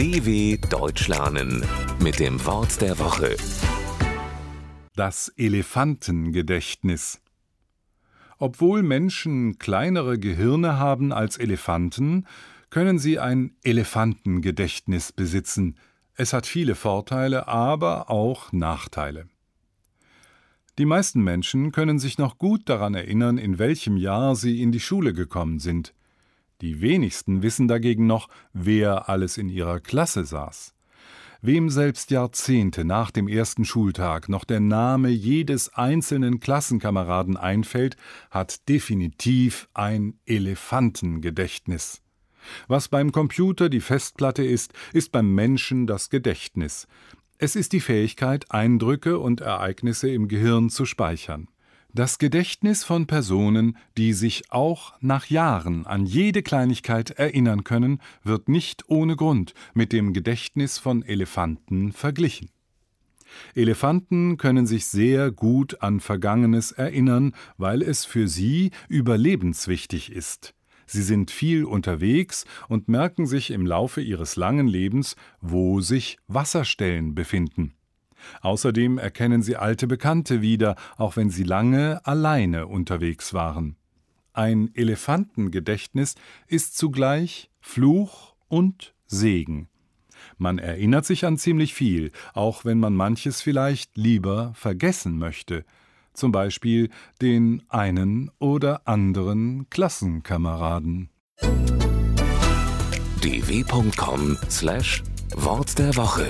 DW Deutsch lernen mit dem Wort der Woche. Das Elefantengedächtnis. Obwohl Menschen kleinere Gehirne haben als Elefanten, können sie ein Elefantengedächtnis besitzen. Es hat viele Vorteile, aber auch Nachteile. Die meisten Menschen können sich noch gut daran erinnern, in welchem Jahr sie in die Schule gekommen sind. Die wenigsten wissen dagegen noch, wer alles in ihrer Klasse saß. Wem selbst Jahrzehnte nach dem ersten Schultag noch der Name jedes einzelnen Klassenkameraden einfällt, hat definitiv ein Elefantengedächtnis. Was beim Computer die Festplatte ist, ist beim Menschen das Gedächtnis. Es ist die Fähigkeit, Eindrücke und Ereignisse im Gehirn zu speichern. Das Gedächtnis von Personen, die sich auch nach Jahren an jede Kleinigkeit erinnern können, wird nicht ohne Grund mit dem Gedächtnis von Elefanten verglichen. Elefanten können sich sehr gut an Vergangenes erinnern, weil es für sie überlebenswichtig ist. Sie sind viel unterwegs und merken sich im Laufe ihres langen Lebens, wo sich Wasserstellen befinden. Außerdem erkennen sie alte Bekannte wieder, auch wenn sie lange alleine unterwegs waren. Ein Elefantengedächtnis ist zugleich Fluch und Segen. Man erinnert sich an ziemlich viel, auch wenn man manches vielleicht lieber vergessen möchte, zum Beispiel den einen oder anderen Klassenkameraden. dw.com/wort der Woche